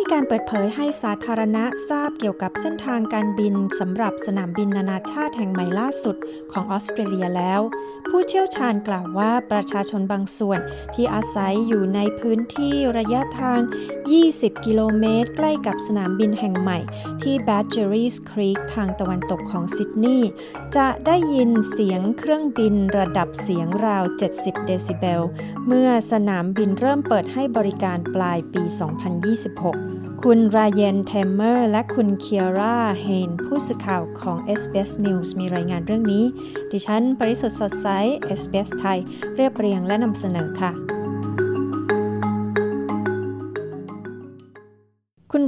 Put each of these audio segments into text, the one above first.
มีการเปิดเผยให้สาธารณะทราบเกี่ยวกับเส้นทางการบินสำหรับสนามบินนานาชาติแห่งใหม่ล่าสุดของออสเตรเลียแล้ว ผู้เชี่ยวชาญกล่าวว่าประชาชนบางส่วนที่อาศัยอยู่ในพื้นที่ระยะทาง 20 กิโลเมตร ใกล้กับสนามบินแห่งใหม่ ที่ Badgerys Creek ทางตะวันตกของซิดนีย์จะได้ยินเสียงเครื่องบินระดับเสียงราว 70 เดซิเบล เมื่อสนามบินเริ่มเปิดให้บริการปลายปี 2026 คุณรายเยนเทมเมอร์ และคุณเคียร่าเฮนผู้สื่อข่าวของ SBS News มีรายงานเรื่องนี้ ดิฉันปริสุทธ์สดใส SBS ไทย เรียบเรียงและนำเสนอค่ะ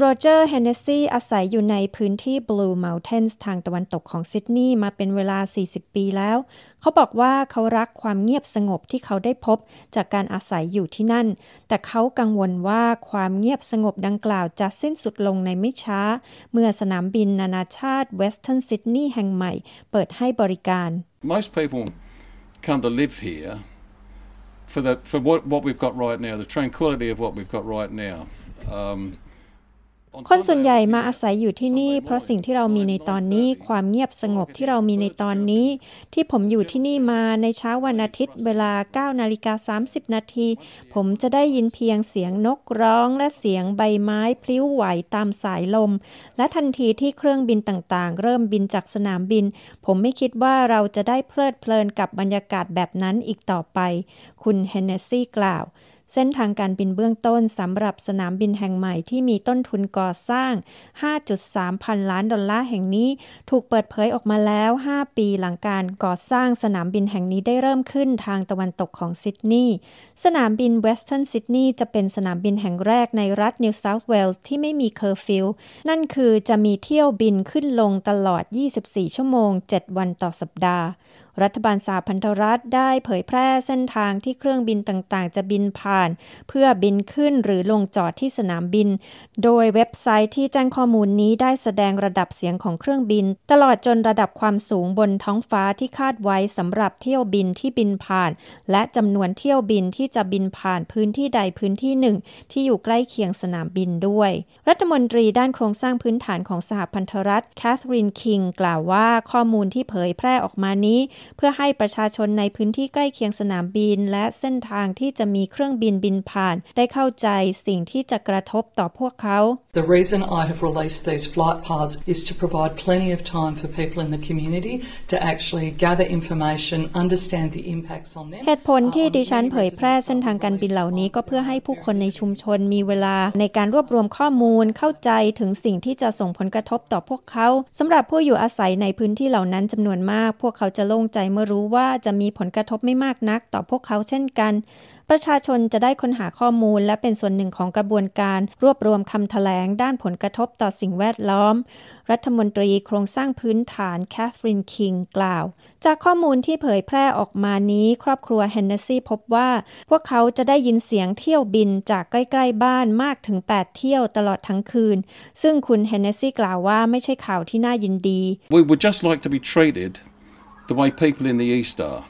โรเจอร์เฮนเนซีอาศัยอยู่ในพื้นที่ Blue Mountains ทางตะวันตกของซิดนีย์มาเป็นเวลา 40 ปีแล้ว เขาบอกว่าเขารักความเงียบสงบที่เขาได้พบจากการอาศัยอยู่ที่นั่น แต่เขากังวลว่าความเงียบสงบดังกล่าวจะสิ้นสุดลงในไม่ช้า เมื่อสนามบินนานาชาติ Western Sydney แห่งใหม่เปิดให้บริการ Most people come to live here for the for what what we've got right now the tranquility of what we've got right now um, คนส่วนใหญ่มาอาศัยอยู่ที่นี่ เพราะสิ่งที่เรามีในตอนนี้ความเงียบสงบที่เรามีในตอนนี้ ที่ผมอยู่ที่นี่มาในเช้าวันอาทิตย์เวลา 9 นาฬิกา 30 นาที ผมจะได้ยินเพียงเสียงนกร้องและเสียงใบไม้พลิ้วไหวตามสายลม และทันทีที่เครื่องบินต่างๆ เริ่มบินจากสนามบิน ผมไม่คิดว่าเราจะได้เพลิดเพลินกับบรรยากาศแบบนั้นอีกต่อไป คุณเฮนเนซี่กล่าว เส้นทางการบินเบื้องต้นสำหรับสนามบินแห่งใหม่ที่มีต้นทุนก่อสร้าง 5.3 พันล้านดอลลาร์แห่งนี้ ถูกเปิดเผยออกมาแล้ว 5 ปีหลังการก่อสร้างสนามบินแห่งนี้ได้เริ่มขึ้นทางตะวันตกของซิดนีย์สนามบินเวสเทิร์นซิดนีย์จะเป็นสนามบินแห่งแรกในรัฐนิวเซาท์เวลส์ที่ไม่มีเคอร์ฟิวนั่นคือจะมีเที่ยวบินขึ้นลงตลอด 24 ชั่วโมง 7 วันต่อสัปดาห์ รัฐบาลสหพันธรัฐได้เผยแพร่เส้นทางที่เครื่องบินต่างๆ จะบินผ่าน เพื่อบินขึ้นหรือลงจอดที่สนามบิน โดยเว็บไซต์ที่แจ้งข้อมูลนี้ได้แสดงระดับเสียงของเครื่องบิน ตลอดจนระดับความสูงบนท้องฟ้าที่คาดไว้สำหรับเที่ยวบินที่บินผ่าน และจำนวนเที่ยวบินที่จะบินผ่านพื้นที่ใดพื้นที่หนึ่ง ที่อยู่ใกล้เคียงสนามบินด้วย รัฐมนตรีด้านโครงสร้างพื้นฐานของสหพันธรัฐแคทรีนคิงกล่าวว่าข้อมูลที่เผยแพร่ออกมานี้เพื่อให้ประชาชนในพื้นที่ใกล้เคียงสนามบิน และเส้นทางที่จะมีเครื่องบินบินผ่าน ได้เข้าใจสิ่งที่จะกระทบต่อพวกเขา The reason I have released these flight paths is to provide plenty of time for people in the community to actually gather information, understand the impacts on them. เหตุผลที่ดิฉันเผยแพร่เส้นทางการบินเหล่านี้ก็เพื่อให้ผู้คนในชุมชนมีเวลา ในการรวบรวมข้อมูลเข้าใจถึงสิ่งที่จะส่งผลกระทบต่อพวกเขาสำหรับผู้อยู่อาศัยในพื้นที่เหล่านั้นจำนวนมาก พวกเขาจะโล่งใจเมื่อรู้ว่าจะมีผลกระทบไม่มากนักต่อพวกเขาเช่นกัน ประชาชนจะได้ค้นหาข้อมูลและเป็นส่วนหนึ่งของกระบวนการ รวบรวมคำแถลงด้านผลกระทบต่อสิ่งแวดล้อม รัฐมนตรีโครงสร้างพื้นฐานแคทเธอรีนคิงกล่าว จากข้อมูลที่เผยแพร่ออกมานี้ครอบครัวเฮนเนซี่พบว่า พวกเขาจะได้ยินเสียงเที่ยวบินจากใกล้ ๆ บ้านมากถึง 8 เที่ยวตลอดทั้งคืน ซึ่งคุณเฮนเนซี่กล่าวว่าไม่ใช่ข่าวที่น่ายินดี We would just like to be treated the way people in the East are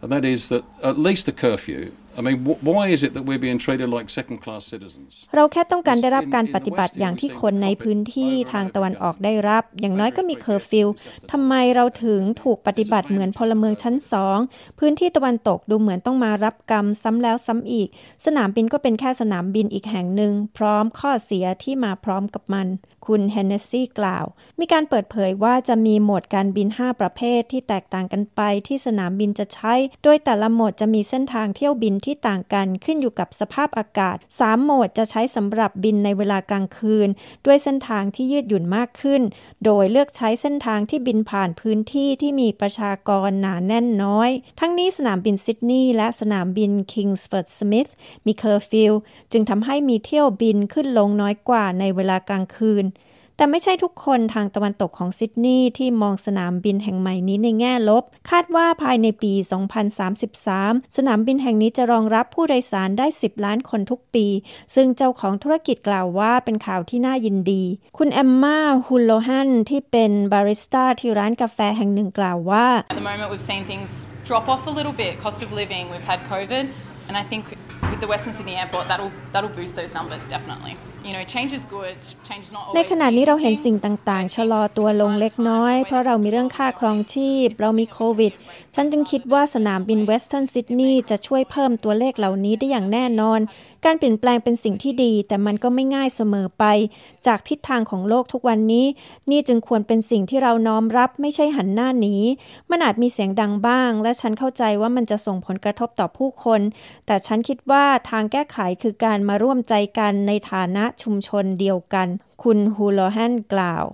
and that is that at least a curfew I mean, why is it that we're being treated like second-class citizens? เราแค่ต้องการได้รับการปฏิบัติอย่างที่คนในพื้นที่ทางตะวันออกได้รับ อย่างน้อยก็มีเคอร์ฟิวทำไมเราถึงถูกปฏิบัติเหมือนพลเมืองชั้นสอง พื้นที่ตะวันตกดูเหมือนต้องมารับกรรมซ้ำแล้วซ้ำอีก สนามบินก็เป็นแค่สนามบินอีกแห่งหนึ่ง พร้อมข้อเสียที่มาพร้อมกับมันคุณเฮนเนสซี่กล่าว มีการเปิดเผยว่าจะมีโหมดการบิน 5 ประเภทที่แตกต่างกันไปที่สนามบินจะใช้ โดยแต่ละโหมดจะมีเส้นทางเที่ยวบินที่ต่างกันขึ้นอยู่กับสภาพอากาศ 3 โหมดจะใช้สำหรับบินในเวลากลางคืน ด้วยเส้นทางที่ยืดหยุ่นมากขึ้น โดยเลือกใช้เส้นทางที่บินผ่านพื้นที่ที่มีประชากรหนาแน่นน้อย ทั้งนี้สนามบินซิดนีย์และสนามบินคิงส์ฟอร์ดสมิธมีเคอร์ฟิวจึงทำให้มีเที่ยวบินขึ้นลงน้อยกว่าในเวลากลางคืน แต่ไม่ใช่ทุกคนทางตะวันตกของซิดนีย์ที่มองสนามบินแห่งใหม่นี้ในแง่ลบ คาดว่าภายในปี 2033 สนามบินแห่งนี้จะรองรับผู้โดยสารได้ 10 ล้านคนทุกปี ซึ่งเจ้าของธุรกิจกล่าวว่าเป็นข่าวที่น่ายินดี คุณแอมมาฮุลโลฮันที่เป็นบาริสต้าที่ร้านกาแฟแห่งหนึ่งกล่าวว่า At the moment, we've seen things drop off a little bit. Cost of living, we've had COVID, and I think with the Western Sydney Airport, that'll that'll boost those numbers definitely. You know, change is good. Change is not ใน always ขณะนี้เราเห็น easy. สิ่งต่างๆ ชะลอตัวลงเล็กน้อย เพราะเรามีเรื่องค่าครองชีพ เรามีโควิด ฉันจึงคิดว่าสนามบินเวสเทิร์นซิดนีย์จะช่วยเพิ่มตัวเลขเหล่านี้ได้อย่างแน่นอน การเปลี่ยนแปลงเป็นสิ่งที่ดี แต่มันก็ไม่ง่ายเสมอไป จากทิศทางของโลกทุกวันนี้ นี่จึงควรเป็นสิ่งที่เราน้อมรับไม่ใช่หันหน้าหนีมันอาจมีเสียงดังบ้าง และฉันเข้าใจว่ามันจะส่งผลกระทบต่อผู้คน แต่ฉันคิดว่าทางแก้ไขคือการมาร่วมใจกันในฐานะชุมชนเดียวกัน คุณฮูโลแฮนกล่าว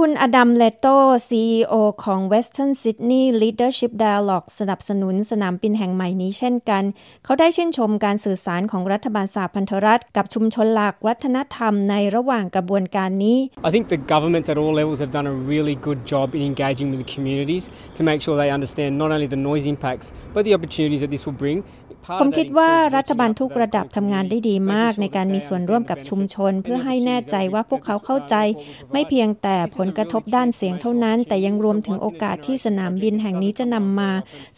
คุณอดัมเลโต้ CEO ของ Western Sydney Leadership Dialogue สนับสนุนสนามบินแห่งใหม่นี้เช่นกัน เขาได้ชื่นชมการสื่อสารของรัฐบาลสหพันธรัฐ กับชุมชนหลักวัฒนธรรมในระหว่างกระบวนการนี้ I think the governments at all levels have done a really good job in engaging with the communities to make sure they understand not only the noise impacts but the opportunities that this will bring. ผมคิดว่ารัฐบาลทุกระดับทำงานได้ดีมาก ในการมีส่วนร่วมกับชุมชน เพื่อให้แน่ใจว่าพวกเขาเข้าใจ ไม่เพียงแต่ผลกระทบด้านเสียงเท่านั้น แต่ยังรวมถึงโอกาสที่สนามบินแห่งนี้จะนำมา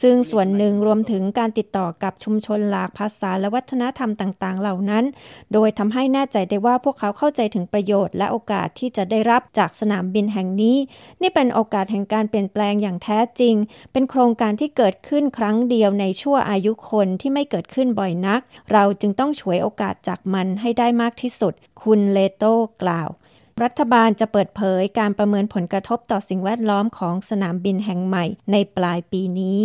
ซึ่งส่วนหนึ่งรวมถึงการติดต่อกับชุมชนหลากภาษาและวัฒนธรรมต่างๆ เหล่านั้น โดยทำให้แน่ใจได้ว่าพวกเขาเข้าใจถึงประโยชน์ และโอกาสที่จะได้รับจากสนามบินแห่งนี้ นี่เป็นโอกาสแห่งการเปลี่ยนแปลงอย่างแท้จริง เป็นโครงการที่เกิดขึ้นครั้งเดียวในชั่วอายุคนที่ไม่เกิดขึ้นบ่อยนัก เราจึงต้องฉวยโอกาสจากมันให้ได้มากที่สุด คุณเลโต้กล่าว รัฐบาลจะเปิดเผยการประเมินผลกระทบต่อสิ่งแวดล้อมของสนามบินแห่งใหม่ในปลายปีนี้